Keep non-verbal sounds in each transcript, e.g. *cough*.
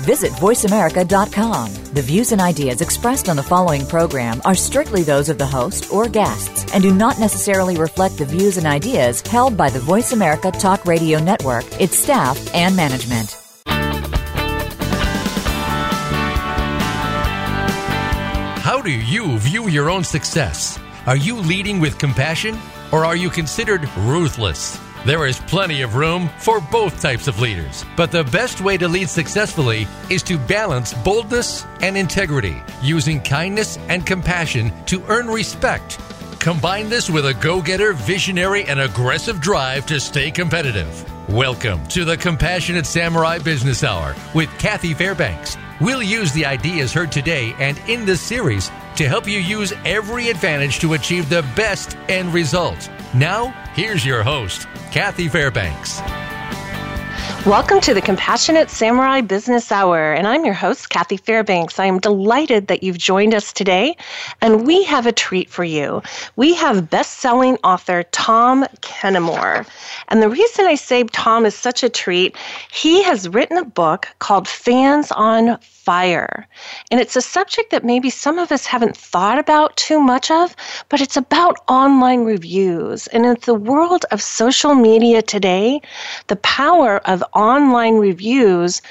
Visit VoiceAmerica.com. The views and ideas expressed on the following program are strictly those of the host or guests and do not necessarily reflect the views and ideas held by the Voice America Talk Radio Network, its staff, and management. How do you view your own success? Are you leading with compassion or are you considered ruthless? There is plenty of room for both types of leaders, but the best way to lead successfully is to balance boldness and integrity, using kindness and compassion to earn respect. Combine this with a go getter, visionary, and aggressive drive to stay competitive. Welcome to the Compassionate Samurai Business Hour with Kathy Fairbanks. We'll use the ideas heard today and in this series to help you use every advantage to achieve the best end result. Now, here's your host, Kathy Fairbanks. Welcome to the Compassionate Samurai Business Hour, and I'm your host, Kathy Fairbanks. I am delighted that you've joined us today, and we have a treat for you. We have best selling author Tom Kenemore. And the reason I say Tom is such a treat, he has written a book called Fans on Fire. And it's a subject that maybe some of us haven't thought about too much of, but it's about online reviews. And in the world of social media today, the power of online reviews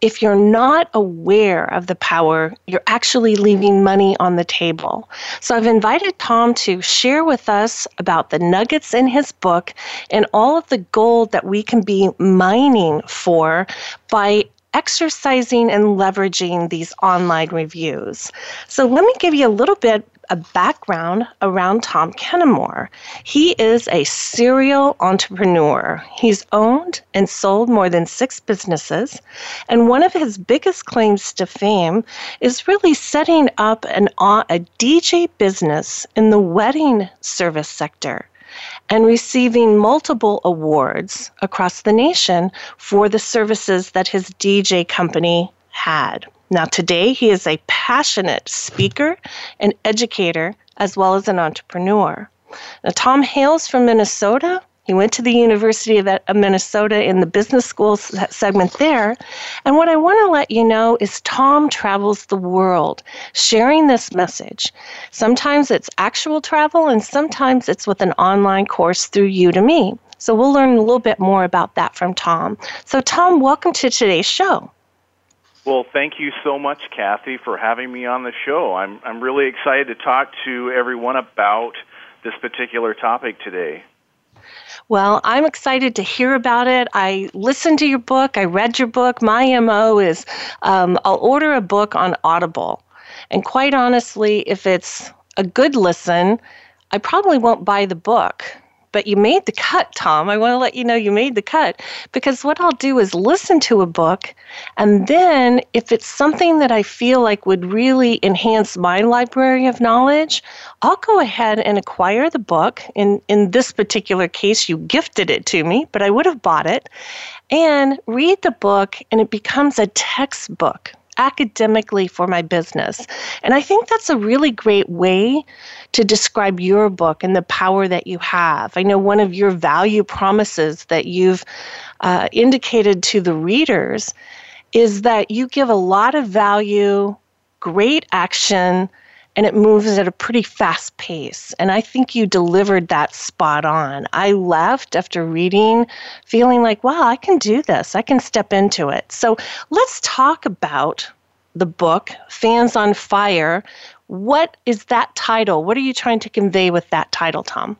if you're not aware of the power, you're actually leaving money on the table. So I've invited Tom to share with us about the nuggets in his book and all of the gold that we can be mining for by exercising and leveraging these online reviews. So let me give you a little bit a background around Tom Kenemore. He is a serial entrepreneur. He's owned and sold more than six businesses, and one of his biggest claims to fame is really setting up an, a DJ business in the wedding service sector and receiving multiple awards across the nation for the services that his DJ company had. Now, today, he is a passionate speaker and educator as well as an entrepreneur. Now, Tom hails from Minnesota. He went to the University of uh, Minnesota in the business school segment there. And what I want to let you know is Tom travels the world sharing this message. Sometimes it's actual travel, and sometimes it's with an online course through Udemy. So we'll learn a little bit more about that from Tom. So, Tom, welcome to today's show. Well, thank you so much, Kathy, for having me on the show. I'm I'm really excited to talk to everyone about this particular topic today. Well, I'm excited to hear about it. I listened to your book. I read your book. My MO is um, I'll order a book on Audible. And quite honestly, if it's a good listen, I probably won't buy the book but you made the cut, Tom. I want to let you know you made the cut because what I'll do is listen to a book, and then if it's something that I feel like would really enhance my library of knowledge, I'll go ahead and acquire the book. In, in this particular case, you gifted it to me, but I would have bought it, and read the book, and it becomes a textbook academically for my business. And I think that's a really great way to describe your book and the power that you have. I know one of your value promises that you've uh, indicated to the readers is that you give a lot of value, great action, and it moves at a pretty fast pace. And I think you delivered that spot on. I left after reading feeling like, wow, I can do this, I can step into it. So let's talk about the book, Fans on Fire. What is that title? What are you trying to convey with that title, Tom?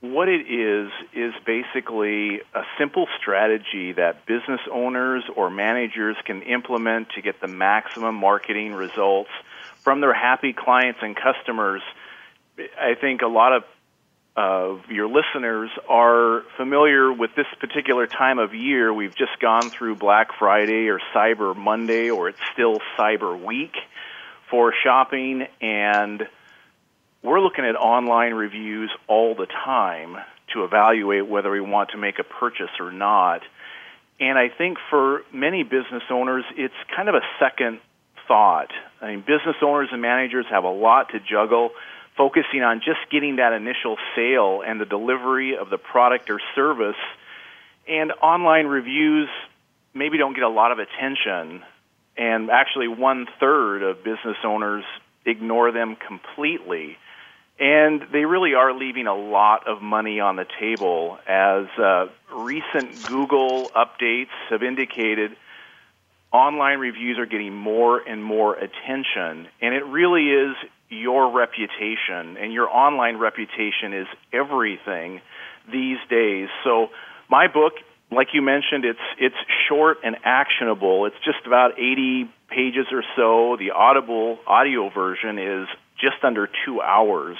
What it is, is basically a simple strategy that business owners or managers can implement to get the maximum marketing results from their happy clients and customers. I think a lot of of your listeners are familiar with this particular time of year. We've just gone through Black Friday or Cyber Monday, or it's still Cyber Week for shopping, and we're looking at online reviews all the time to evaluate whether we want to make a purchase or not. And I think for many business owners, it's kind of a second thought. I mean, business owners and managers have a lot to juggle, focusing on just getting that initial sale and the delivery of the product or service. And online reviews maybe don't get a lot of attention. And actually, one third of business owners ignore them completely. And they really are leaving a lot of money on the table, as uh, recent Google updates have indicated online reviews are getting more and more attention. And it really is your reputation, and your online reputation is everything these days. So, my book, like you mentioned, it's it's short and actionable. It's just about 80 pages or so. The Audible audio version is just under 2 hours.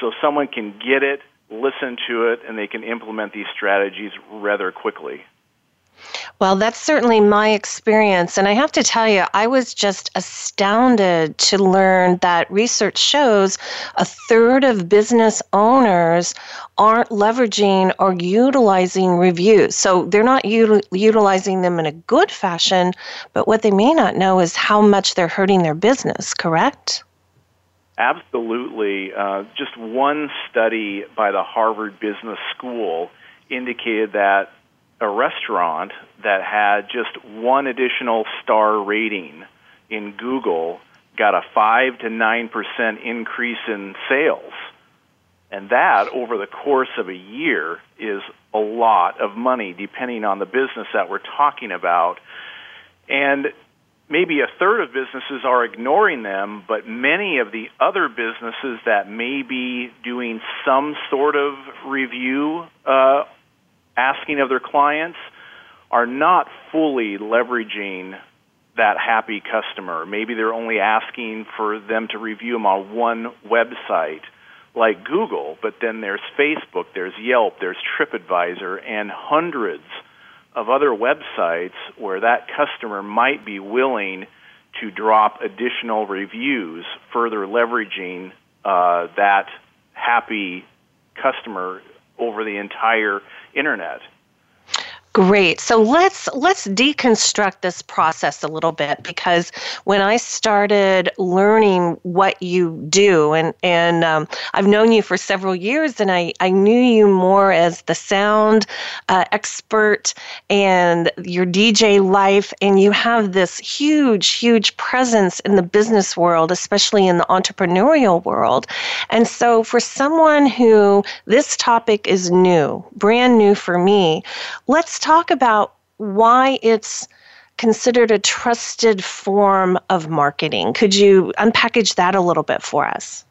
So someone can get it, listen to it, and they can implement these strategies rather quickly. Well, that's certainly my experience. And I have to tell you, I was just astounded to learn that research shows a third of business owners aren't leveraging or utilizing reviews. So they're not util- utilizing them in a good fashion, but what they may not know is how much they're hurting their business, correct? Absolutely. Uh, just one study by the Harvard Business School indicated that a restaurant that had just one additional star rating in Google got a 5 to 9% increase in sales. And that, over the course of a year, is a lot of money, depending on the business that we're talking about. And maybe a third of businesses are ignoring them, but many of the other businesses that may be doing some sort of review uh, asking of their clients are not fully leveraging that happy customer. Maybe they're only asking for them to review them on one website like Google, but then there's Facebook, there's Yelp, there's TripAdvisor, and hundreds of other websites where that customer might be willing to drop additional reviews, further leveraging uh, that happy customer over the entire internet. Great. So let's let's deconstruct this process a little bit because when I started learning what you do, and and um, I've known you for several years, and I I knew you more as the sound uh, expert and your DJ life, and you have this huge huge presence in the business world, especially in the entrepreneurial world. And so for someone who this topic is new, brand new for me, let's talk about why it's considered a trusted form of marketing. Could you unpackage that a little bit for us?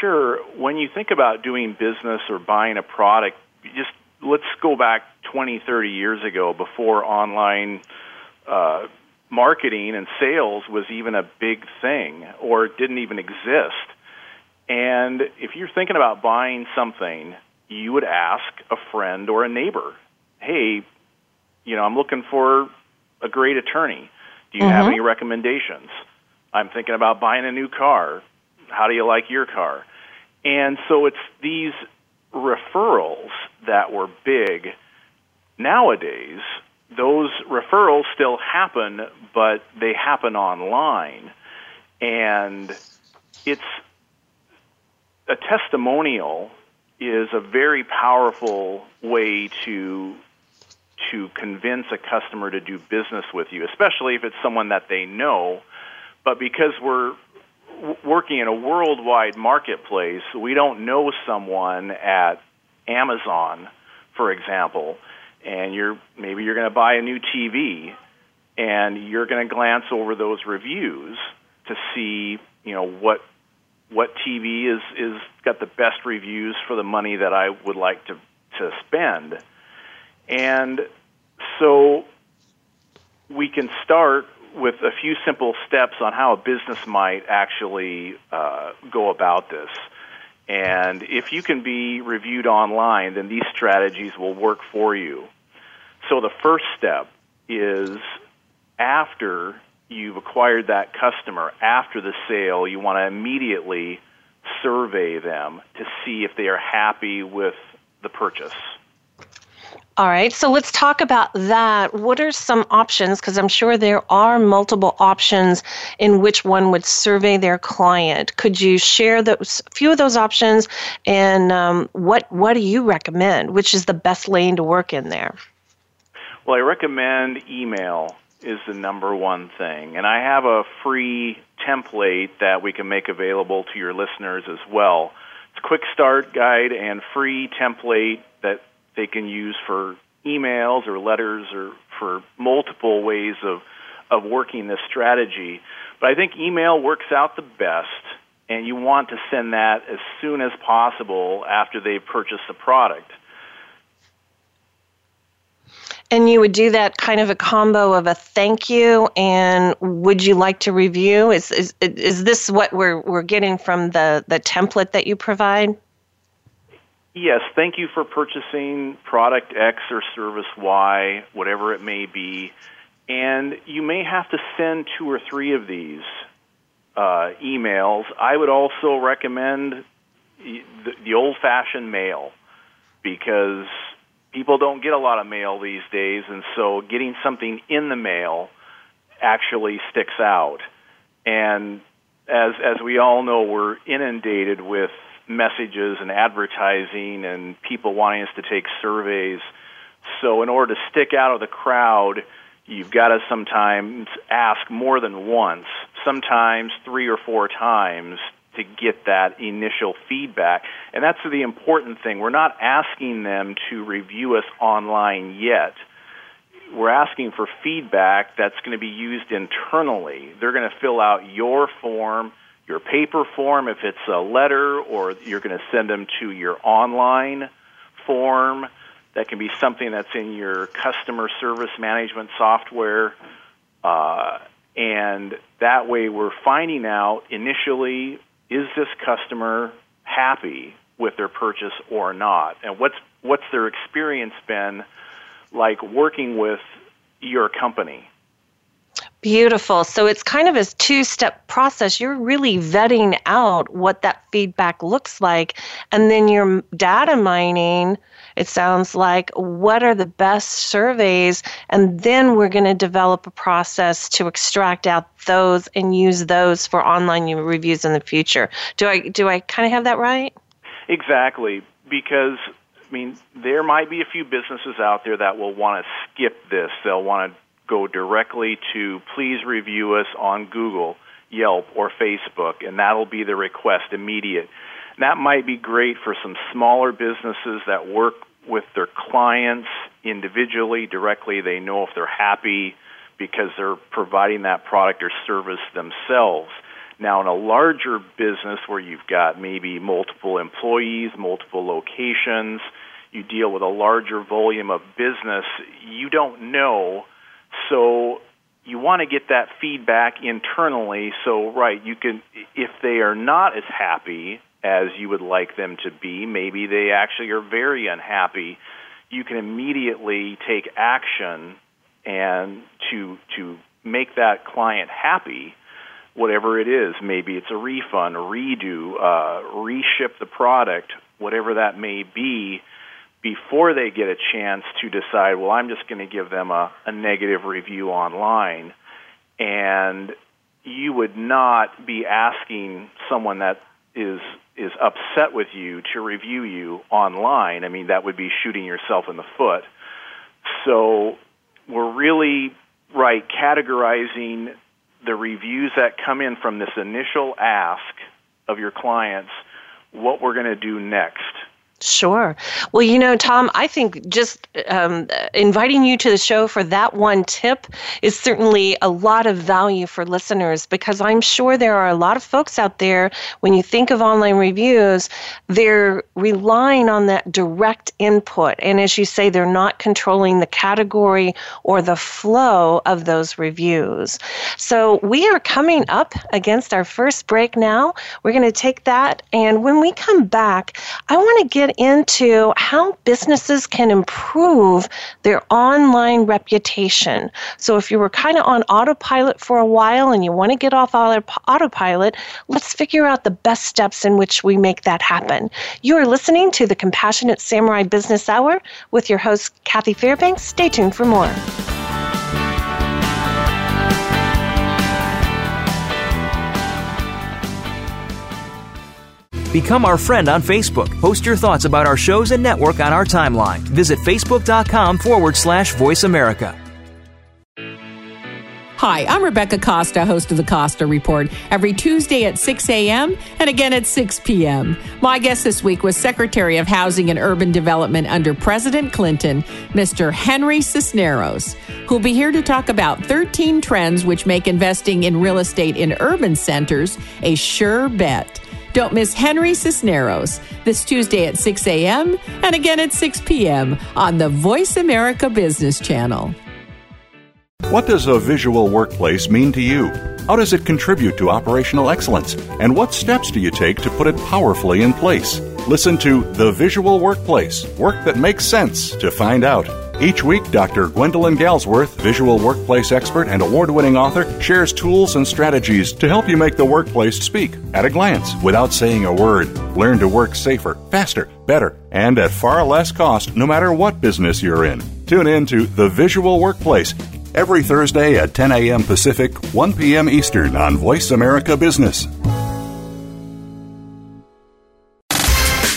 Sure. When you think about doing business or buying a product, just let's go back 20, 30 years ago before online uh, marketing and sales was even a big thing or didn't even exist. And if you're thinking about buying something, you would ask a friend or a neighbor, hey, you know, I'm looking for a great attorney. Do you mm-hmm. have any recommendations? I'm thinking about buying a new car. How do you like your car? And so it's these referrals that were big. Nowadays, those referrals still happen, but they happen online. And it's a testimonial is a very powerful way to to convince a customer to do business with you, especially if it's someone that they know. But because we're working in a worldwide marketplace, we don't know someone at Amazon, for example, and you're maybe you're going to buy a new TV and you're going to glance over those reviews to see, you know, what what TV is is got the best reviews for the money that I would like to to spend, and so we can start with a few simple steps on how a business might actually uh, go about this. And if you can be reviewed online, then these strategies will work for you. So the first step is after you've acquired that customer after the sale, you want to immediately survey them to see if they are happy with the purchase. All right, so let's talk about that. What are some options? Because I'm sure there are multiple options in which one would survey their client. Could you share those few of those options, and um, what what do you recommend? Which is the best lane to work in there? Well, I recommend email is the number one thing, and I have a free template that we can make available to your listeners as well. It's a quick start guide and free template that they can use for emails or letters or for multiple ways of of working this strategy. But I think email works out the best, and you want to send that as soon as possible after they've purchased the product. And you would do that kind of a combo of a thank you and would you like to review? Is is is this what we're we're getting from the the template that you provide? Yes, thank you for purchasing product X or service Y, whatever it may be. And you may have to send two or three of these uh, emails. I would also recommend the, the old fashioned mail because people don't get a lot of mail these days, and so getting something in the mail actually sticks out. And as as we all know, we're inundated with messages and advertising and people wanting us to take surveys. So, in order to stick out of the crowd, you've got to sometimes ask more than once, sometimes three or four times to get that initial feedback. And that's the important thing. We're not asking them to review us online yet. We're asking for feedback that's going to be used internally. They're going to fill out your form your paper form if it's a letter, or you're going to send them to your online form. That can be something that's in your customer service management software. Uh, and that way we're finding out initially is this customer happy with their purchase or not? And what's, what's their experience been like working with your company? Beautiful. So it's kind of a two step process. You're really vetting out what that feedback looks like. And then you're data mining, it sounds like, what are the best surveys? And then we're going to develop a process to extract out those and use those for online reviews in the future. Do I, do I kind of have that right? Exactly. Because I mean, there might be a few businesses out there that will want to skip this. They'll want to go directly to please review us on Google, Yelp, or Facebook, and that'll be the request immediate. That might be great for some smaller businesses that work with their clients individually, directly. They know if they're happy because they're providing that product or service themselves. Now, in a larger business where you've got maybe multiple employees, multiple locations, you deal with a larger volume of business, you don't know so you want to get that feedback internally. So, right, you can, if they are not as happy as you would like them to be, maybe they actually are very unhappy, you can immediately take action and to, to make that client happy whatever it is. Maybe it's a refund, a redo, uh, reship the product, whatever that may be before they get a chance to decide, well, I'm just going to give them a, a negative review online. And you would not be asking someone that is is upset with you to review you online. I mean, that would be shooting yourself in the foot. So we're really right categorizing the reviews that come in from this initial ask of your clients what we're going to do next Sure. Well, you know, Tom, I think just um, inviting you to the show for that one tip is certainly a lot of value for listeners because I'm sure there are a lot of folks out there, when you think of online reviews, they're relying on that direct input. And as you say, they're not controlling the category or the flow of those reviews. So we are coming up against our first break now. We're going to take that. And when we come back, I want to get get into how businesses can improve their online reputation. So, if you were kind of on autopilot for a while and you want to get off autopilot, let's figure out the best steps in which we make that happen. You are listening to the Compassionate Samurai Business Hour with your host, Kathy Fairbanks. Stay tuned for more. Become our friend on Facebook. Post your thoughts about our shows and network on our timeline. Visit facebook.com forward slash voice America. Hi, I'm Rebecca Costa, host of the Costa Report, every Tuesday at 6 a.m. and again at 6 p.m. My guest this week was Secretary of Housing and Urban Development under President Clinton, Mr. Henry Cisneros, who'll be here to talk about 13 trends which make investing in real estate in urban centers a sure bet. Don't miss Henry Cisneros this Tuesday at 6 a.m. and again at 6 p.m. on the Voice America Business Channel. What does a visual workplace mean to you? How does it contribute to operational excellence? And what steps do you take to put it powerfully in place? Listen to The Visual Workplace Work That Makes Sense to find out. Each week, Dr. Gwendolyn Galsworth, visual workplace expert and award winning author, shares tools and strategies to help you make the workplace speak at a glance without saying a word. Learn to work safer, faster, better, and at far less cost no matter what business you're in. Tune in to The Visual Workplace every Thursday at 10 a.m. Pacific, 1 p.m. Eastern on Voice America Business.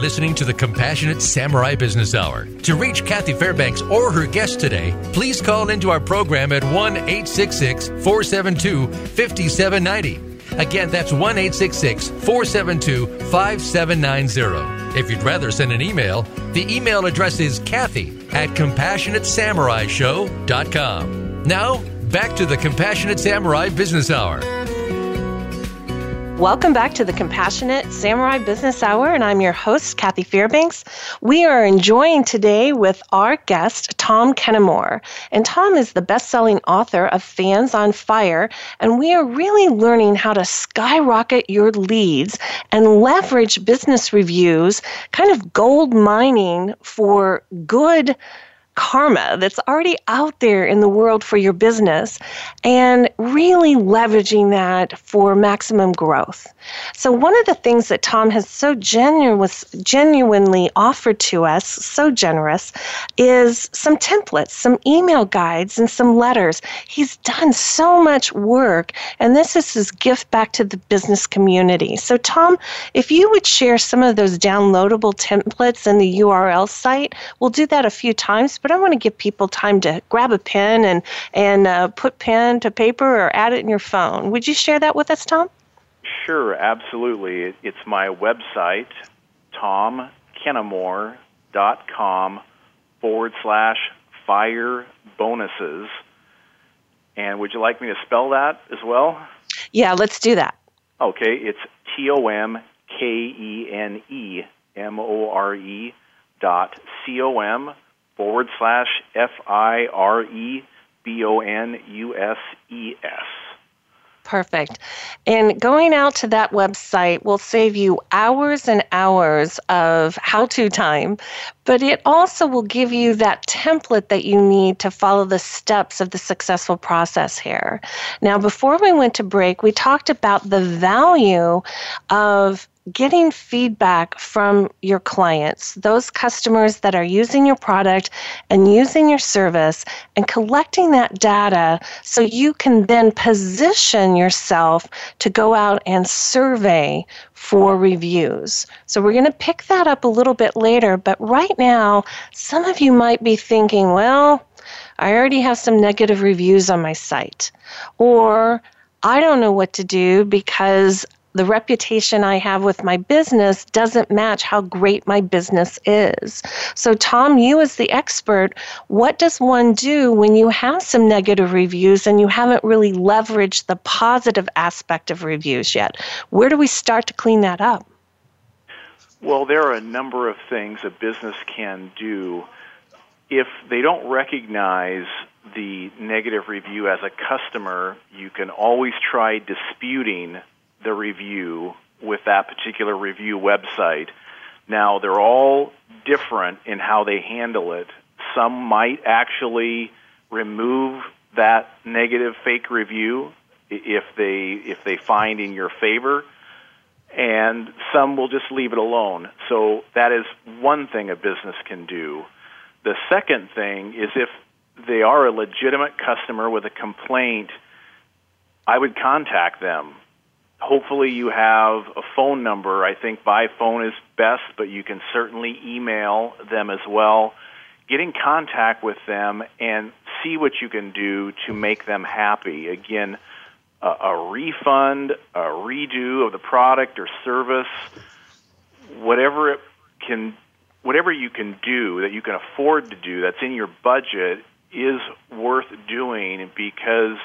Listening to the Compassionate Samurai Business Hour. To reach Kathy Fairbanks or her guest today, please call into our program at 1 866 472 5790. Again, that's 1 866 472 5790. If you'd rather send an email, the email address is Kathy at CompassionateSamuraiShow.com. Now, back to the Compassionate Samurai Business Hour. Welcome back to the Compassionate Samurai Business Hour, and I'm your host, Kathy Fairbanks. We are enjoying today with our guest, Tom Kenemore. And Tom is the best selling author of Fans on Fire, and we are really learning how to skyrocket your leads and leverage business reviews, kind of gold mining for good karma that's already out there in the world for your business and really leveraging that for maximum growth. So, one of the things that Tom has so genuine, genuinely offered to us, so generous, is some templates, some email guides, and some letters. He's done so much work, and this is his gift back to the business community. So, Tom, if you would share some of those downloadable templates in the URL site, we'll do that a few times, but I want to give people time to grab a pen and, and uh, put pen to paper or add it in your phone. Would you share that with us, Tom? Sure, absolutely. It's my website, tomkenemore.com forward slash fire bonuses. And would you like me to spell that as well? Yeah, let's do that. Okay, it's T O M K E N E M O R E dot C O M forward slash F I R E B O N U S E S. Perfect. And going out to that website will save you hours and hours of how to time, but it also will give you that template that you need to follow the steps of the successful process here. Now, before we went to break, we talked about the value of getting feedback from your clients, those customers that are using your product and using your service, and collecting that data so you can then position yourself to go out and survey for reviews. So we're going to pick that up a little bit later, but right now, some of you might be thinking, well, I already have some negative reviews on my site. Or I don't know what to do because the reputation I have with my business doesn't match how great my business is. So, Tom, you as the expert, what does one do when you have some negative reviews and you haven't really leveraged the positive aspect of reviews yet? Where do we start to clean that up? Well, there are a number of things a business can do if they don't recognize the negative review as a customer, you can always try disputing the review with that particular review website. Now, they're all different in how they handle it. Some might actually remove that negative fake review if they if they find in your favor and some will just leave it alone. So that is one thing a business can do. The second thing is if they are a legitimate customer with a complaint, I would contact them. Hopefully, you have a phone number. I think by phone is best, but you can certainly email them as well. Get in contact with them and see what you can do to make them happy. Again, a, a refund, a redo of the product or service, whatever it can whatever you can do that you can afford to do that's in your budget is worth doing because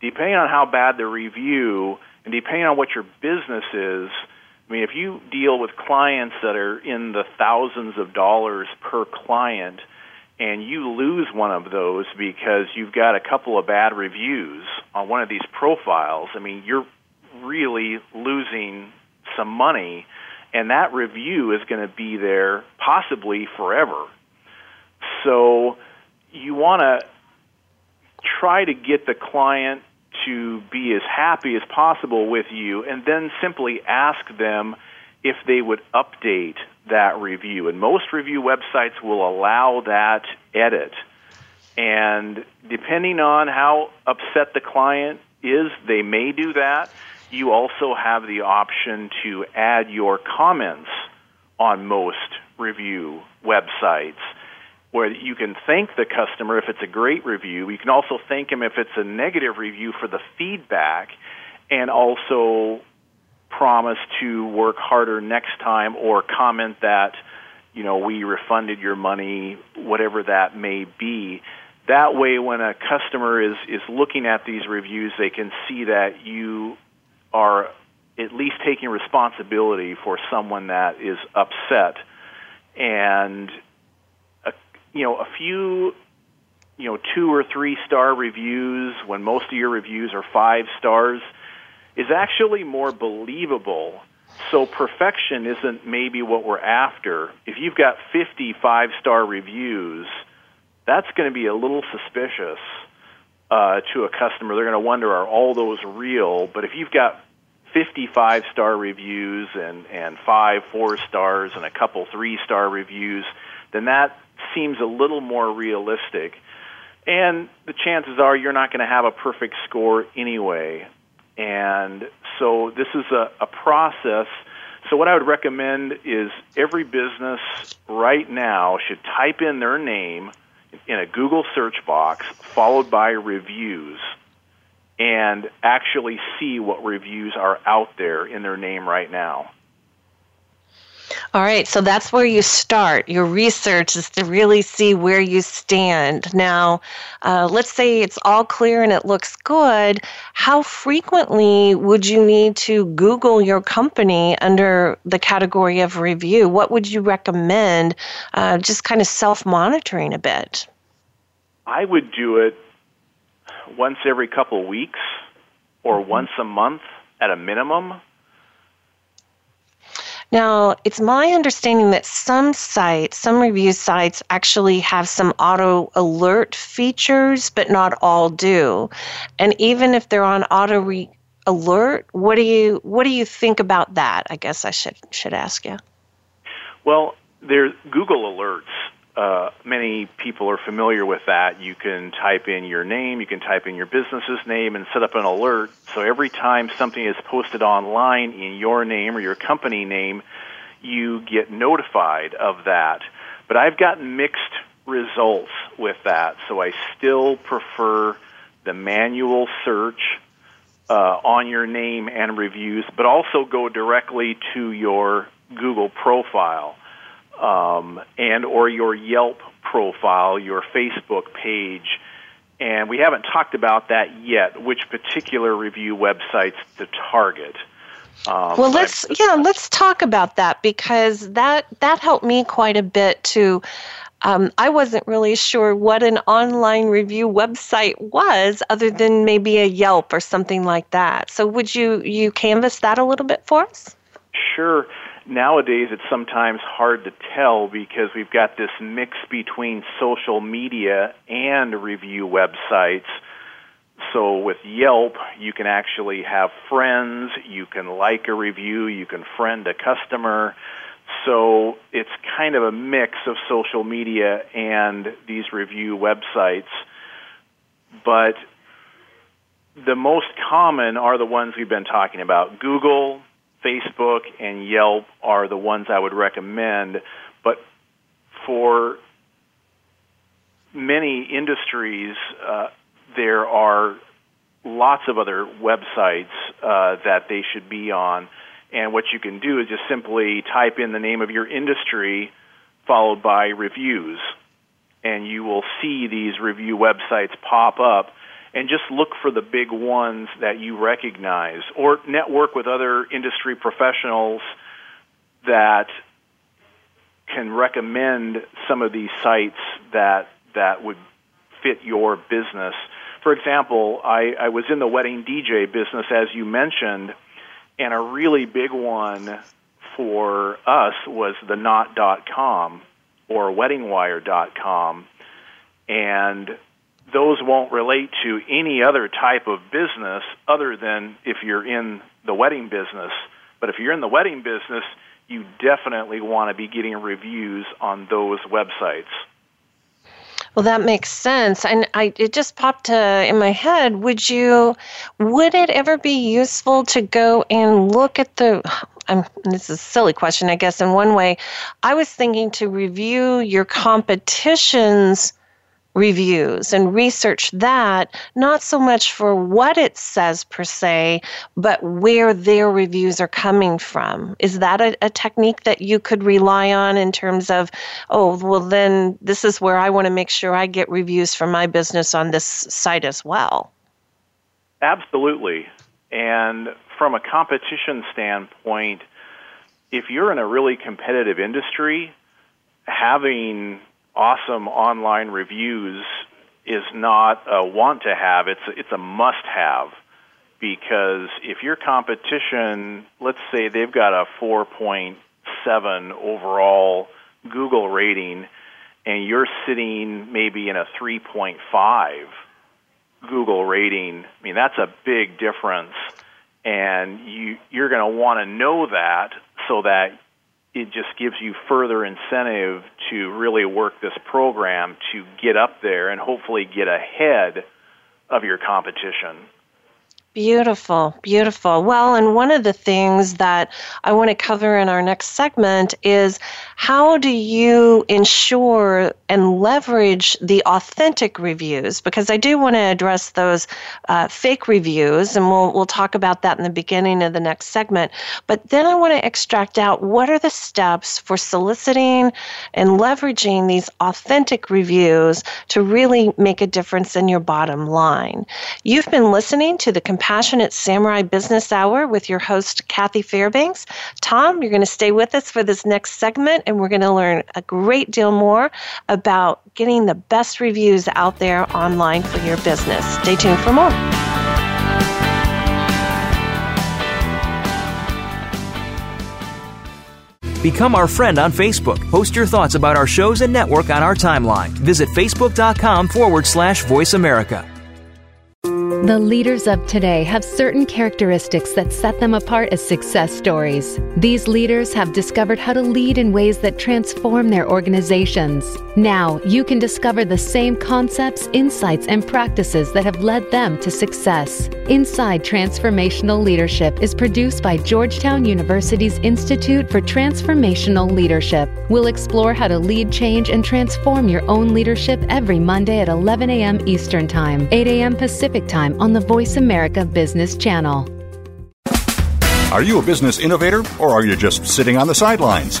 depending on how bad the review and depending on what your business is, I mean, if you deal with clients that are in the thousands of dollars per client and you lose one of those because you've got a couple of bad reviews on one of these profiles, I mean, you're really losing some money and that review is going to be there possibly forever. So you want to try to get the client to be as happy as possible with you and then simply ask them if they would update that review. And most review websites will allow that edit. And depending on how upset the client is, they may do that you also have the option to add your comments on most review websites where you can thank the customer if it's a great review. You can also thank him if it's a negative review for the feedback and also promise to work harder next time or comment that you know we refunded your money whatever that may be that way when a customer is is looking at these reviews they can see that you are at least taking responsibility for someone that is upset and you know a few you know two or three star reviews when most of your reviews are five stars is actually more believable. So perfection isn't maybe what we're after. If you've got 50 five star reviews that's going to be a little suspicious uh, to a customer, they're going to wonder, are all those real? But if you've got 55 star reviews and, and five four stars and a couple three star reviews, then that seems a little more realistic. And the chances are you're not going to have a perfect score anyway. And so this is a, a process. So, what I would recommend is every business right now should type in their name in a Google search box, followed by reviews, and actually see what reviews are out there in their name right now. All right, so that's where you start. Your research is to really see where you stand. Now, uh, let's say it's all clear and it looks good. How frequently would you need to Google your company under the category of review? What would you recommend? Uh, just kind of self monitoring a bit. I would do it once every couple weeks or mm-hmm. once a month at a minimum. Now, it's my understanding that some sites, some review sites, actually have some auto alert features, but not all do. And even if they're on auto re- alert, what do you what do you think about that? I guess I should should ask you. Well, there's Google alerts uh, many people are familiar with that. You can type in your name, you can type in your business's name, and set up an alert. So every time something is posted online in your name or your company name, you get notified of that. But I've gotten mixed results with that, so I still prefer the manual search uh, on your name and reviews, but also go directly to your Google profile um, and or your Yelp profile, your Facebook page. And we haven't talked about that yet, which particular review websites to target. Um, well, let's yeah, let's talk about that because that that helped me quite a bit to um, I wasn't really sure what an online review website was, other than maybe a Yelp or something like that. So, would you you canvas that a little bit for us? Sure. Nowadays, it's sometimes hard to tell because we've got this mix between social media and review websites. So, with Yelp, you can actually have friends, you can like a review, you can friend a customer so it's kind of a mix of social media and these review websites. But the most common are the ones we've been talking about. Google, Facebook, and Yelp are the ones I would recommend. But for many industries, uh, there are lots of other websites uh, that they should be on. And what you can do is just simply type in the name of your industry followed by reviews. And you will see these review websites pop up. And just look for the big ones that you recognize or network with other industry professionals that can recommend some of these sites that that would fit your business. For example, I, I was in the wedding DJ business, as you mentioned, and a really big one for us was the knot.com or weddingwire.com. And those won't relate to any other type of business other than if you're in the wedding business. But if you're in the wedding business, you definitely want to be getting reviews on those websites. Well, that makes sense. And I it just popped uh, in my head. Would you would it ever be useful to go and look at the I'm, this is a silly question, I guess, in one way. I was thinking to review your competition's reviews and research that, not so much for what it says per se, but where their reviews are coming from. Is that a, a, technique that you could rely on in terms of, oh, well, then this is where I want to make sure I get reviews for my business on this site as well? Absolutely. And from a competition standpoint, if you're in a really competitive industry, having awesome online reviews is not a want to have, it's, it's a must have. Because if your competition, let's say they've got a 4.7 overall Google rating, and you're sitting maybe in a 3.5 Google rating, I mean, that's a big difference. And you, you're going to want to know that so that it just gives you further incentive to really work this program to get up there and hopefully get ahead of your competition. Beautiful, beautiful. Well, and one of the things that I want to cover in our next segment is how do you ensure and leverage the authentic reviews? Because I do want to address those uh, fake reviews, and we'll we'll talk about that in the beginning of the next segment. But then I want to extract out what are the steps for soliciting and leveraging these authentic reviews to really make a difference in your bottom line. You've been listening to the Compassionate Samurai Business Hour with your host, Kathy Fairbanks. Tom, you're going to stay with us for this next segment, and we're going to learn a great deal more about getting the best reviews out there online for your business. Stay tuned for more. Become our friend on Facebook. Post your thoughts about our shows and network on our timeline. Visit facebook.com forward slash voice America. The leaders of today have certain characteristics that set them apart as success stories. These leaders have discovered how to lead in ways that transform their organizations. Now, you can discover the same concepts, insights, and practices that have led them to success. Inside Transformational Leadership is produced by Georgetown University's Institute for Transformational Leadership. We'll explore how to lead change and transform your own leadership every Monday at 11 a.m. Eastern Time, 8 a.m. Pacific Time time on the Voice America Business Channel. Are you a business innovator or are you just sitting on the sidelines?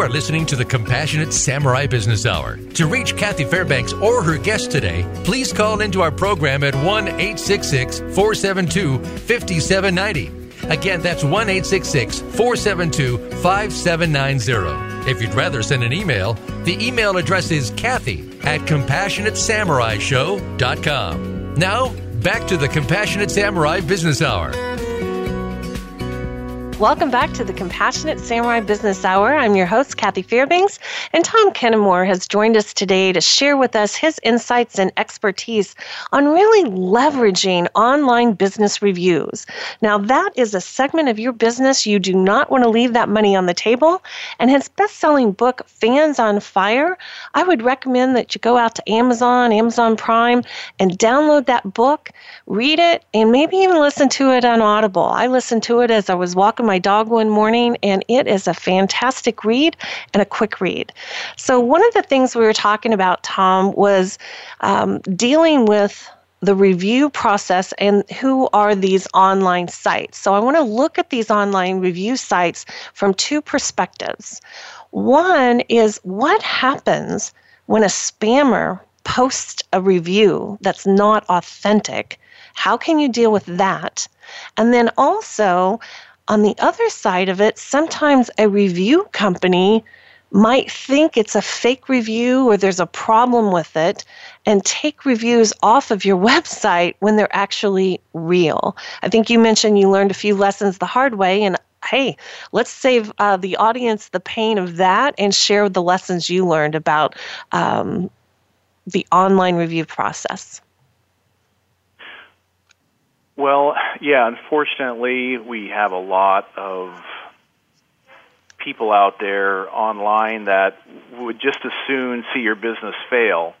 You are listening to the Compassionate Samurai Business Hour. To reach Kathy Fairbanks or her guest today, please call into our program at 1 866 472 5790. Again, that's 1 866 472 5790. If you'd rather send an email, the email address is Kathy at CompassionateSamuraiShow.com. Now, back to the Compassionate Samurai Business Hour. Welcome back to the Compassionate Samurai Business Hour. I'm your host, Kathy Fairbanks, and Tom Kenemore has joined us today to share with us his insights and expertise on really leveraging online business reviews. Now, that is a segment of your business you do not want to leave that money on the table. And his best selling book, Fans on Fire, I would recommend that you go out to Amazon, Amazon Prime, and download that book, read it, and maybe even listen to it on Audible. I listened to it as I was walking my dog one morning, and it is a fantastic read and a quick read. So, one of the things we were talking about, Tom, was um, dealing with the review process and who are these online sites. So, I want to look at these online review sites from two perspectives. One is what happens when a spammer posts a review that's not authentic? How can you deal with that? And then also, on the other side of it, sometimes a review company might think it's a fake review or there's a problem with it and take reviews off of your *laughs* website when they're actually real. I think you mentioned you learned a few lessons the hard way, and hey, let's save uh, the audience the pain of that and share the lessons you learned about um, the online review process. Well, yeah, unfortunately, we have a lot of people out there online that would just as soon see your business fail.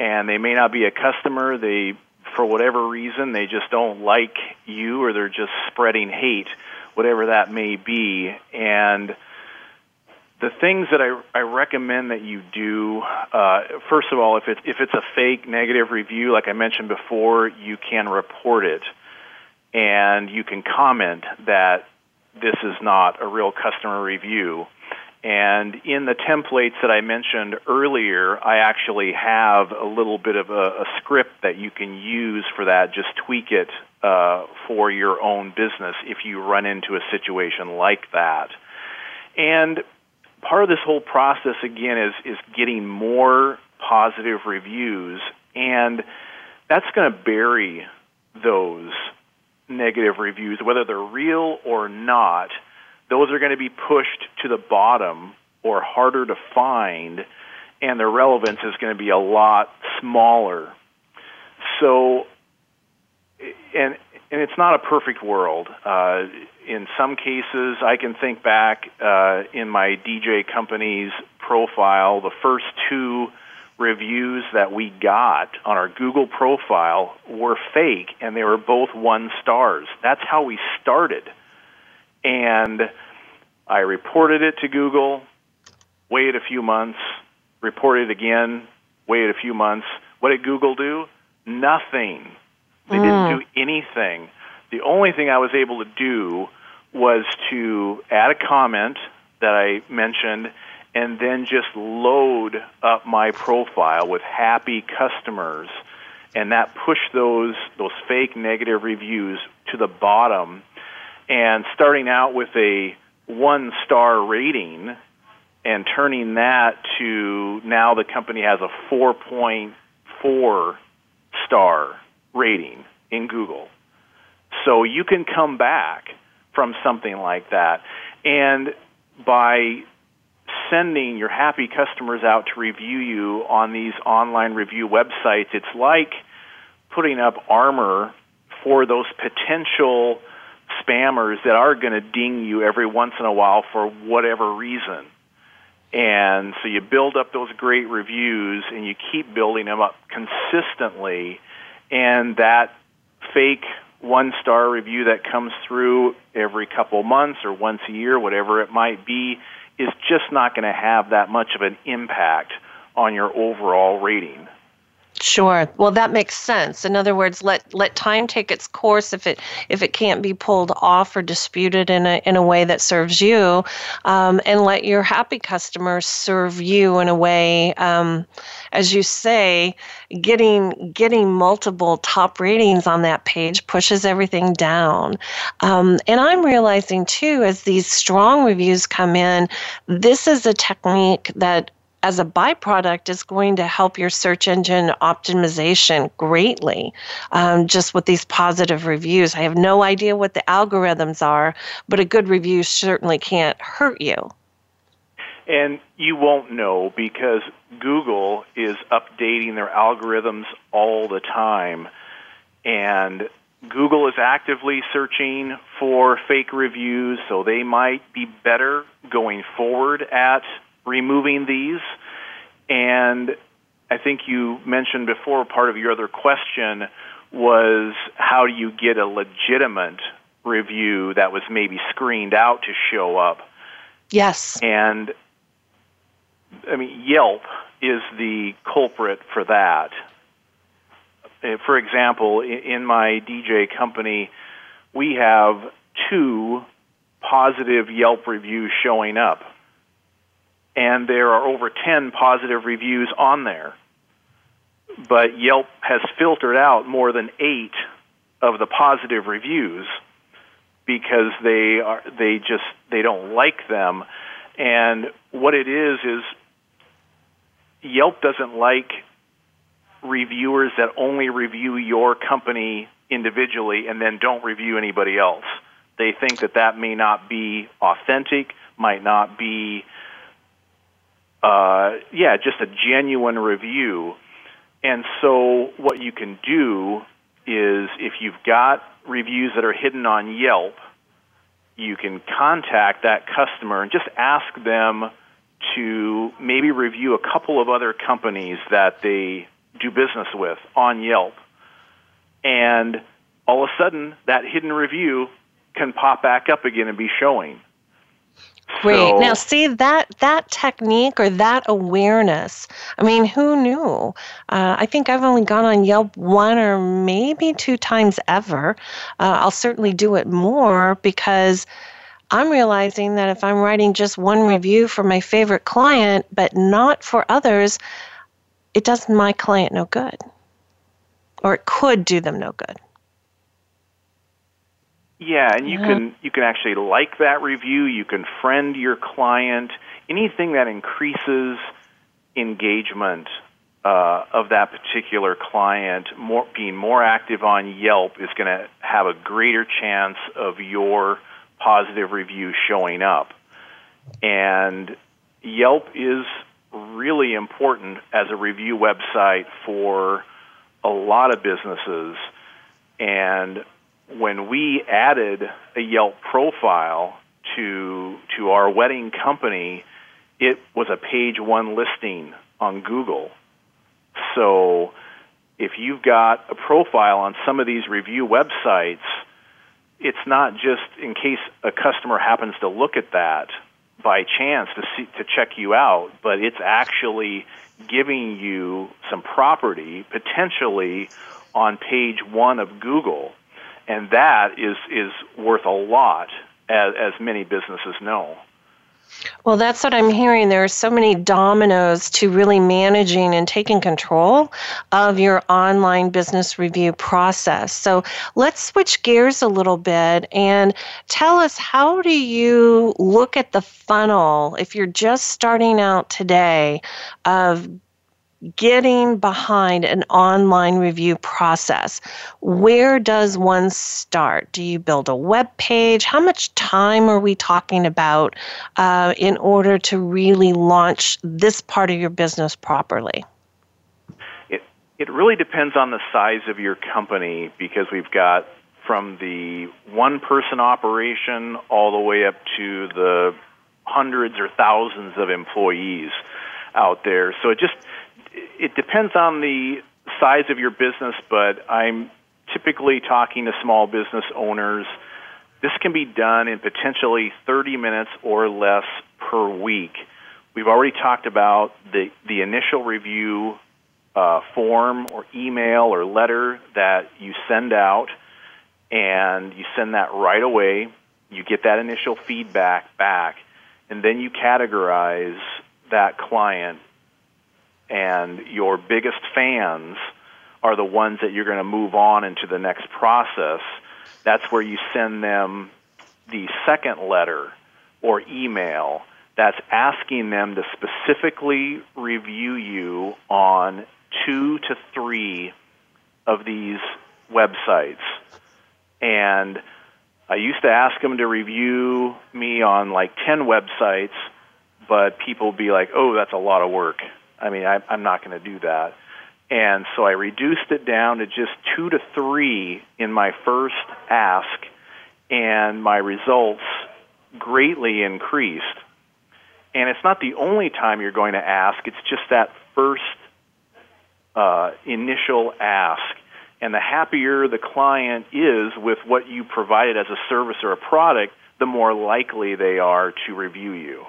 And they may not be a customer, they for whatever reason they just don't like you or they're just spreading hate, whatever that may be. And the things that I, I recommend that you do, uh, first of all, if if it's a fake negative review, like I mentioned before, you can report it and you can comment that this is not a real customer review. And in the templates that I mentioned earlier, I actually have a little bit of a, a script that you can use for that. Just tweak it uh, for your own business if you run into a situation like that. And part of this whole process, again, is, is getting more positive reviews, and that's going to bury those negative reviews, whether they're real or not, those are going to be pushed to the bottom or harder to find, and their relevance is going to be a lot smaller. So, and and it's not a perfect world. Uh, in some cases, I can think back uh, in my DJ company's profile, the first two reviews that we got on our Google profile were fake and they were both one stars. That's how we started. And I reported it to Google, waited a few months, reported again, waited a few months. What did Google do? Nothing. They mm. didn't do anything. The only thing I was able to do was to add a comment that I mentioned and then just load up my profile with happy customers and that pushed those those fake negative reviews to the bottom. And starting out with a one star rating and turning that to now the company has a 4.4 star rating in Google. So you can come back from something like that. And by sending your happy customers out to review you on these online review websites, it's like putting up armor for those potential spammers that are going to ding you every once in a while for whatever reason. And so you build up those great reviews and you keep building them up consistently. And that fake one star review that comes through every couple months or once a year, whatever it might be, is just not going to have that much of an impact on your overall rating. Sure. Well, that makes sense. In other words, let let time take its course. If it if it can't be pulled off or disputed in a in a way that serves you, um, and let your happy customers serve you in a way, um, as you say, getting getting multiple top ratings on that page pushes everything down. Um, and I'm realizing too, as these strong reviews come in, this is a technique that as a byproduct is going to help your search engine optimization greatly um, just with these positive reviews. I have no idea what the algorithms are, but a good review certainly can't hurt you. And you won't know because Google is updating their algorithms all the time. And Google is actively searching for fake reviews, so they might be better going forward at removing these. And I think you mentioned before part of your other question was how do you get a legitimate review that was maybe screened out to show up? Yes. And I mean, Yelp is the culprit for that. Uh, for example, in my DJ company, we have two positive Yelp reviews showing up and there are over 10 positive reviews on there. But Yelp has filtered out more than 8 of the positive reviews because they are they just they don't like them and what it is is Yelp doesn't like reviewers that only review your company individually and then don't review anybody else. They think that that may not be authentic, might not be uh, yeah, just a genuine review. And so, what you can do is if you've got reviews that are hidden on Yelp, you can contact that customer and just ask them to maybe review a couple of other companies that they do business with on Yelp. And all of a sudden, that hidden review can pop back up again and be showing. Great. So, now, see that that technique or that awareness. I mean, who knew? Uh, I think I've only gone on Yelp one or maybe two times ever. Uh, I'll certainly do it more because I'm realizing that if I'm writing just one review for my favorite client, but not for others, it does my client no good, or it could do them no good. Yeah, and you yeah. can you can actually like that review. You can friend your client. Anything that increases engagement uh, of that particular client, more, being more active on Yelp is going to have a greater chance of your positive review showing up. And Yelp is really important as a review website for a lot of businesses. And when we added a Yelp profile to to our wedding company, it was a page one listing on Google. So if you've got a profile on some of these review websites, it's not just in case a customer happens to look at that by chance to see to check you out, but it's actually giving you some property potentially on page 1 of Google and that is is worth a lot, as as many businesses know. Well, that's what I'm hearing. There are so many dominoes to really managing and taking control of your online business review process. So let's switch gears a little bit and tell us how do you look at the funnel if you're just starting out today of getting behind an online review process. Where does one start? Do you build a web page? How much time are we talking about uh, in order to really launch this part of your business properly? It, it really depends on the size of your company because we've got from the one person operation all the way up to the hundreds or thousands of employees out there. So it just it depends on the size of your business, but I'm typically talking to small business owners. This can be done in potentially 30 minutes or less per week. We've already talked about the, the initial review uh, form or email or letter that you send out, and you send that right away. You get that initial feedback back, and then you categorize that client and your biggest fans are the ones that you're going to move on into the next process. That's where you send them the second letter or email that's asking them to specifically review you on two to three of these websites. And I used to ask them to review me on like 10 websites, but people would be like, oh, that's a lot of work. I mean, I, I'm not going to do that. And so I reduced it down to just two to three in my first ask, and my results greatly increased. And it's not the only time you're going to ask, it's just that first uh, initial ask. And the happier the client is with what you provided as a service or a product, the more likely they are to review you.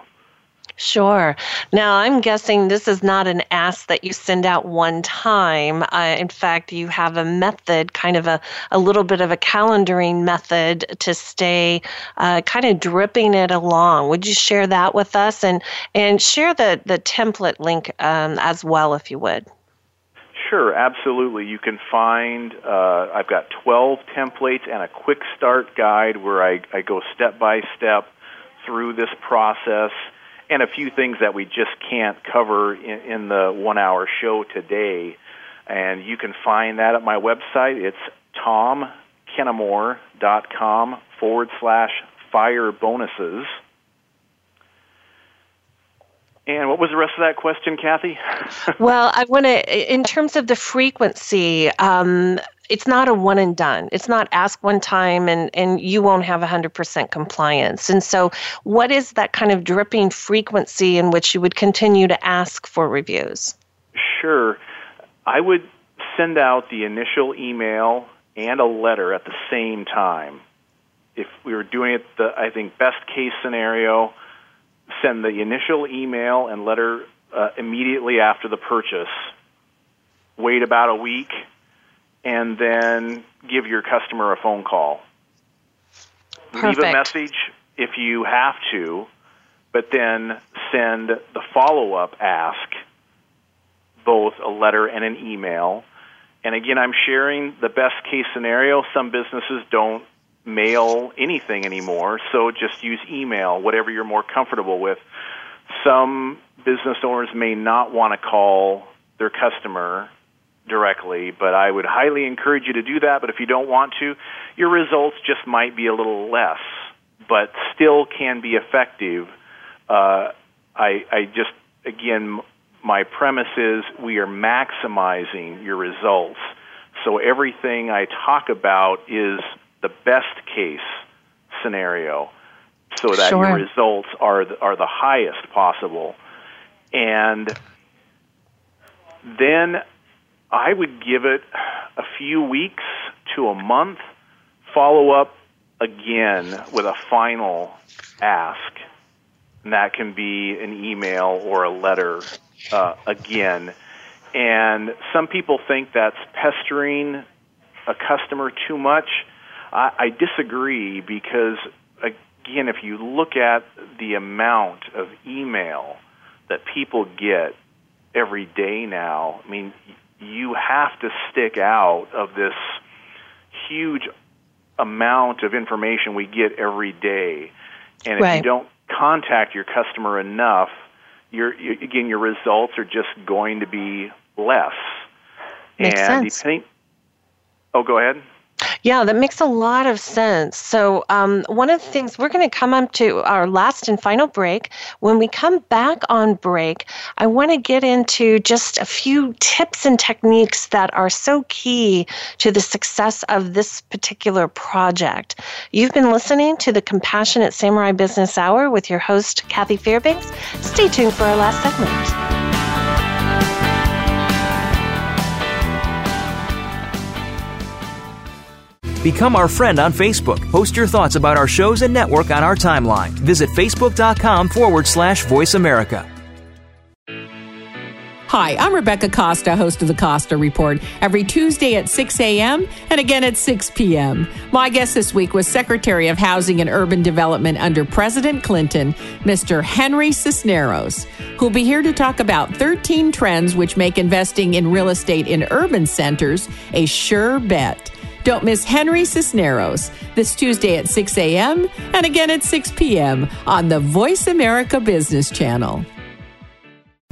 Sure. Now, I'm guessing this is not an ask that you send out one time. Uh, in fact, you have a method, kind of a, a little bit of a calendaring method to stay uh, kind of dripping it along. Would you share that with us and, and share the, the template link um, as well, if you would? Sure, absolutely. You can find, uh, I've got 12 templates and a quick start guide where I, I go step by step through this process and a few things that we just can't cover in, in the one hour show today. And you can find that at my website. It's tomkenemore.com forward slash fire bonuses. And what was the rest of that question, Kathy? *laughs* well, I want to, in terms of the frequency, um, it's not a one and done. It's not ask one time and, and you won't have 100% compliance. And so, what is that kind of dripping frequency in which you would continue to ask for reviews? Sure. I would send out the initial email and a letter at the same time. If we were doing it the, I think, best case scenario, send the initial email and letter uh, immediately after the purchase. Wait about a week and then give your customer a phone call. Perfect. Leave a message if you have to, but then send the follow up ask, both a letter and an email. And again, I'm sharing the best case scenario. Some businesses don't mail anything anymore, so just use email, whatever you're more comfortable with. Some business owners may not want to call their customer directly, but I would highly encourage you to do that. But if you don't want to, your results just might be a little less, but still can be effective. Uh, I, I just, again, my premise is we are maximizing your results. So everything I talk about is the best case scenario so that sure. your results are the, are the highest possible. And then I would give it a few weeks to a month, follow up again with a final ask. And that can be an email or a letter uh, again. And some people think that's pestering a customer too much. I, I disagree because again, if you look at the amount of email that people get every day now, I mean, you have to stick out of this huge amount of information we get every day. And if Right. you don't contact your customer enough, your again your results are just going to be less. Makes and sense. depending Oh, go ahead. Yeah, that makes a lot of sense. So, um, one of the things we're going to come up to our last and final break. When we come back on break, I want to get into just a few tips and techniques that are so key to the success of this particular project. You've been listening to the Compassionate Samurai Business Hour with your host, Kathy Fairbanks. Stay tuned for our last segment. Become our friend on Facebook. Post your thoughts about our shows and network on our timeline. Visit facebook.com forward slash voice America. Hi, I'm Rebecca Costa, host of the Costa Report, every Tuesday at 6 a.m. and again at 6 p.m. My guest this week was Secretary of Housing and Urban Development under President Clinton, Mr. Henry Cisneros, who'll be here to talk about 13 trends which make investing in real estate in urban centers a sure bet. Don't miss Henry Cisneros this Tuesday at 6 a.m. and again at 6 p.m. on the Voice America Business Channel.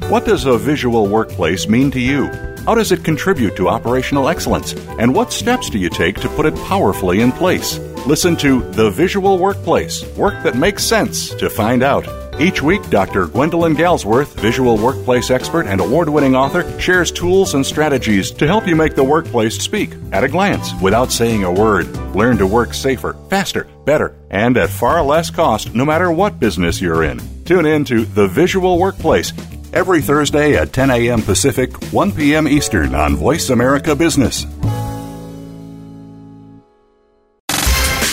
What does a visual workplace mean to you? How does it contribute to operational excellence? And what steps do you take to put it powerfully in place? Listen to The Visual Workplace Work That Makes Sense to find out. Each week, Dr. Gwendolyn Galsworth, visual workplace expert and award winning author, shares tools and strategies to help you make the workplace speak at a glance without saying a word. Learn to work safer, faster, better, and at far less cost no matter what business you're in. Tune in to The Visual Workplace every Thursday at 10 a.m. Pacific, 1 p.m. Eastern on Voice America Business.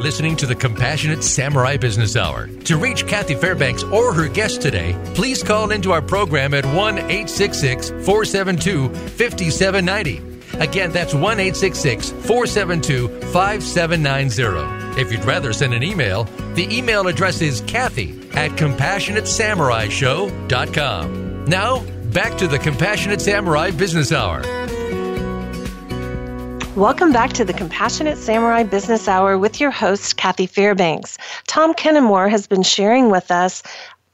Are listening to the Compassionate Samurai Business Hour. To reach Kathy Fairbanks or her guest today, please call into our program at 1 866 472 5790. Again, that's 1 866 472 5790. If you'd rather send an email, the email address is Kathy at CompassionateSamuraiShow.com. Now, back to the Compassionate Samurai Business Hour. Welcome back to the Compassionate Samurai Business Hour with your host, Kathy Fairbanks. Tom Kenemore has been sharing with us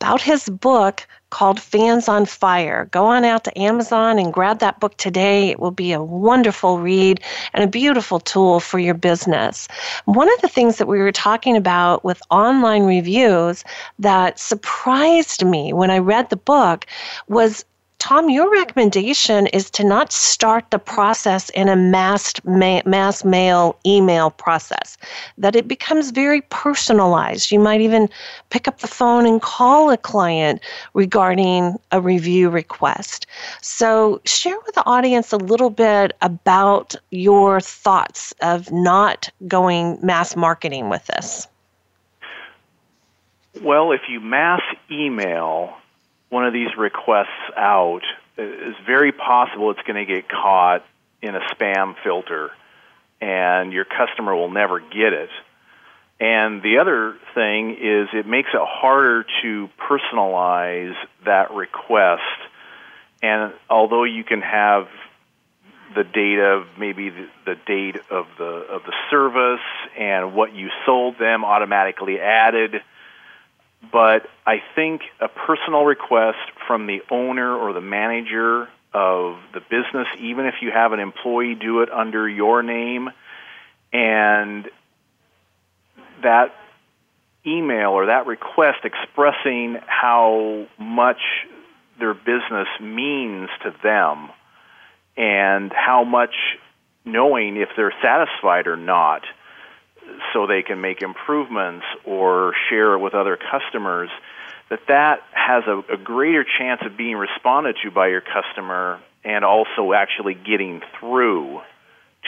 about his book called Fans on Fire. Go on out to Amazon and grab that book today. It will be a wonderful read and a beautiful tool for your business. One of the things that we were talking about with online reviews that surprised me when I read the book was Tom, your recommendation is to not start the process in a mass, ma- mass mail email process, that it becomes very personalized. You might even pick up the phone and call a client regarding a review request. So, share with the audience a little bit about your thoughts of not going mass marketing with this. Well, if you mass email one of these requests out, it's very possible it's going to get caught in a spam filter and your customer will never get it. And the other thing is it makes it harder to personalize that request. And although you can have the data, maybe the, the date of the of the service and what you sold them automatically added, but I think a personal request from the owner or the manager of the business, even if you have an employee do it under your name, and that email or that request expressing how much their business means to them and how much knowing if they're satisfied or not so they can make improvements or share with other customers, that that has a, a greater chance of being responded to by your customer and also actually getting through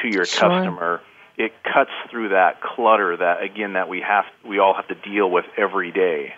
to your Sure. customer. It cuts through that clutter that again that we have we all have to deal with every day.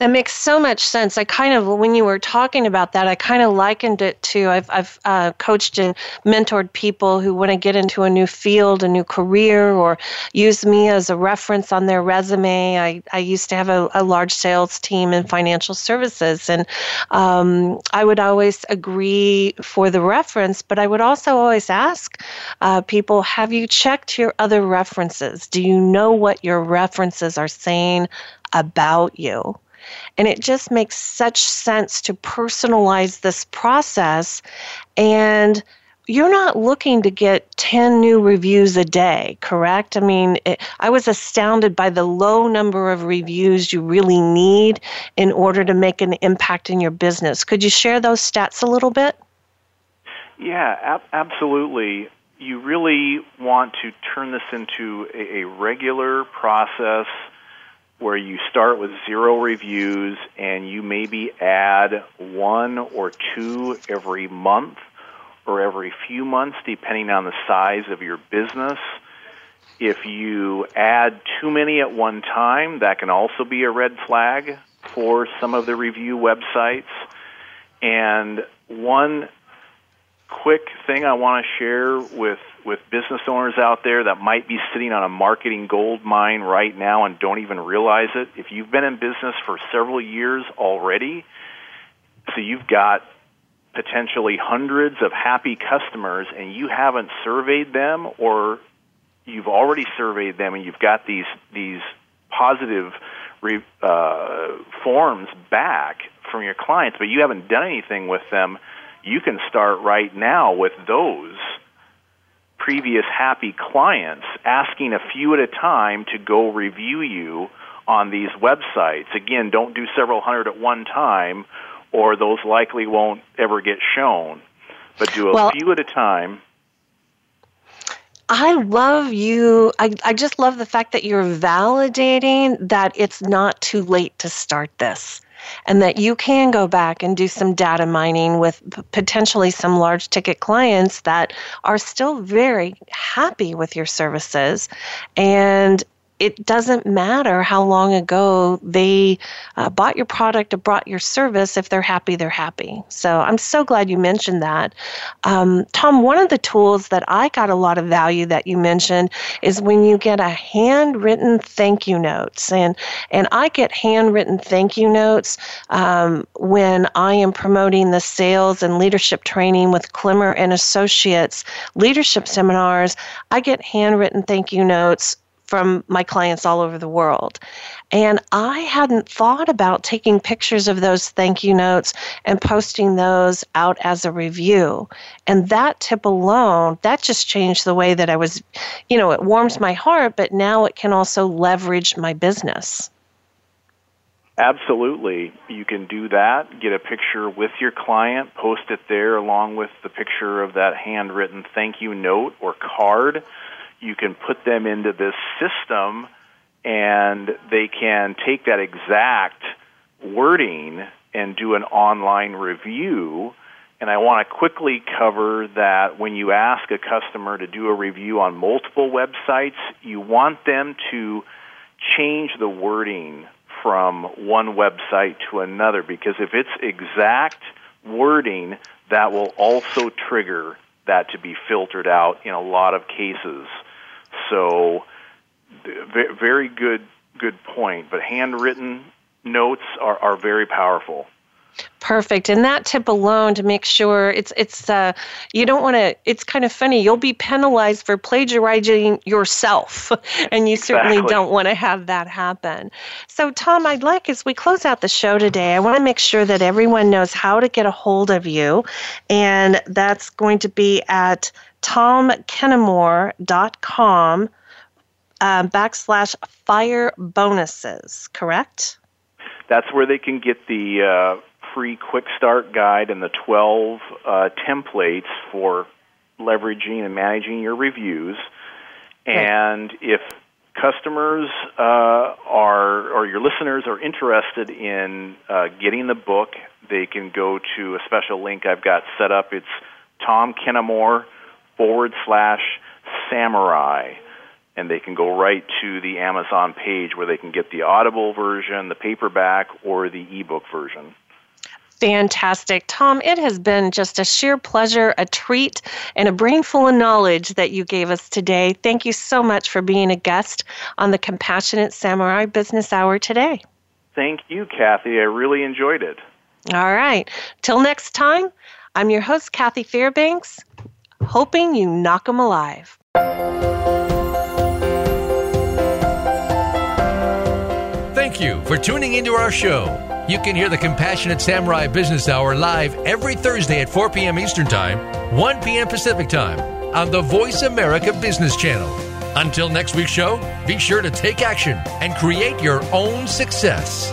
That makes so much sense. I kind of, when you were talking about that, I kind of likened it to I've, I've uh, coached and mentored people who want to get into a new field, a new career, or use me as a reference on their resume. I, I used to have a, a large sales team in financial services, and um, I would always agree for the reference, but I would also always ask uh, people Have you checked your other references? Do you know what your references are saying about you? And it just makes such sense to personalize this process. And you're not looking to get 10 new reviews a day, correct? I mean, it, I was astounded by the low number of reviews you really need in order to make an impact in your business. Could you share those stats a little bit? Yeah, ab- absolutely. You really want to turn this into a, a regular process where you start with zero reviews and you maybe add one or two every month or every few months, depending on the size of your business. If you add too many at one time, that can also be a red flag for some of the review websites. And one quick thing I want to share with, with business owners out there that might be sitting on a marketing gold mine right now and don't even realize it. If you've been in business for several years already, so you've got potentially hundreds of happy customers and you haven't surveyed them or you've already surveyed them and you've got these these positive re, uh, forms back from your clients but you haven't done anything with them you can start right now with those previous happy clients asking a few at a time to go review you on these websites again don't do several hundred at one time or those likely won't ever get shown. But do a Well- few at a time. I love you. I, I just love the fact that you're validating that it's not too late to start this and that you can go back and do some data mining with p- potentially some large ticket clients that are still very happy with your services. And it doesn't matter how long ago they uh, bought your product or bought your service. If they're happy, they're happy. So I'm so glad you mentioned that. Um, Tom, one of the tools that I got a lot of value that you mentioned is when you get a handwritten thank you notes. And, and I get handwritten thank you notes um, when I am promoting the sales and leadership training with Klimmer and Associates leadership seminars. I get handwritten thank you notes from my clients all over the world. And I hadn't thought about taking pictures of those thank you notes and posting those out as a review. And that tip alone, that just changed the way that I was, you know, it warms my heart, but now it can also leverage my business. Absolutely. You can do that. Get a picture with your client, post it there along with the picture of that handwritten thank you note or card. You can put them into this system and they can take that exact wording and do an online review. And I want to quickly cover that when you ask a customer to do a review on multiple websites, you want them to change the wording from one website to another because if it's exact wording, that will also trigger that to be filtered out in a lot of cases. So, very good good point. But handwritten notes are, are very powerful. Perfect. And that tip alone to make sure it's it's uh you don't want to it's kind of funny you'll be penalized for plagiarizing yourself *laughs* and you certainly don't want to have that happen. So Tom, I'd like as we close out the show today, I want to make sure that everyone knows how to get a hold of you and that's going to be at tomkenemore.com uh, backslash fire bonuses, correct? That's where they can get the uh, free quick start guide and the 12 uh, templates for leveraging and managing your reviews. And if customers uh, are or your listeners are interested in uh, getting the book, they can go to a special link I've got set up. It's Tom Kenemore forward slash samurai. And they can go right to the Amazon page where they can get the Audible version, the paperback, or the ebook version. Fantastic. Tom, it has been just a sheer pleasure, a treat, and a brain full of knowledge that you gave us today. Thank you so much for being a guest on the Compassionate Samurai Business Hour today. Thank you, Kathy. I really enjoyed it. All right. Till next time, I'm your host, Kathy Fairbanks, hoping you knock 'em alive. Thank you for tuning into our show. You can hear the Compassionate Samurai Business Hour live every Thursday at 4 p.m. Eastern Time, 1 p.m. Pacific Time on the Voice America Business Channel. Until next week's show, be sure to take action and create your own success.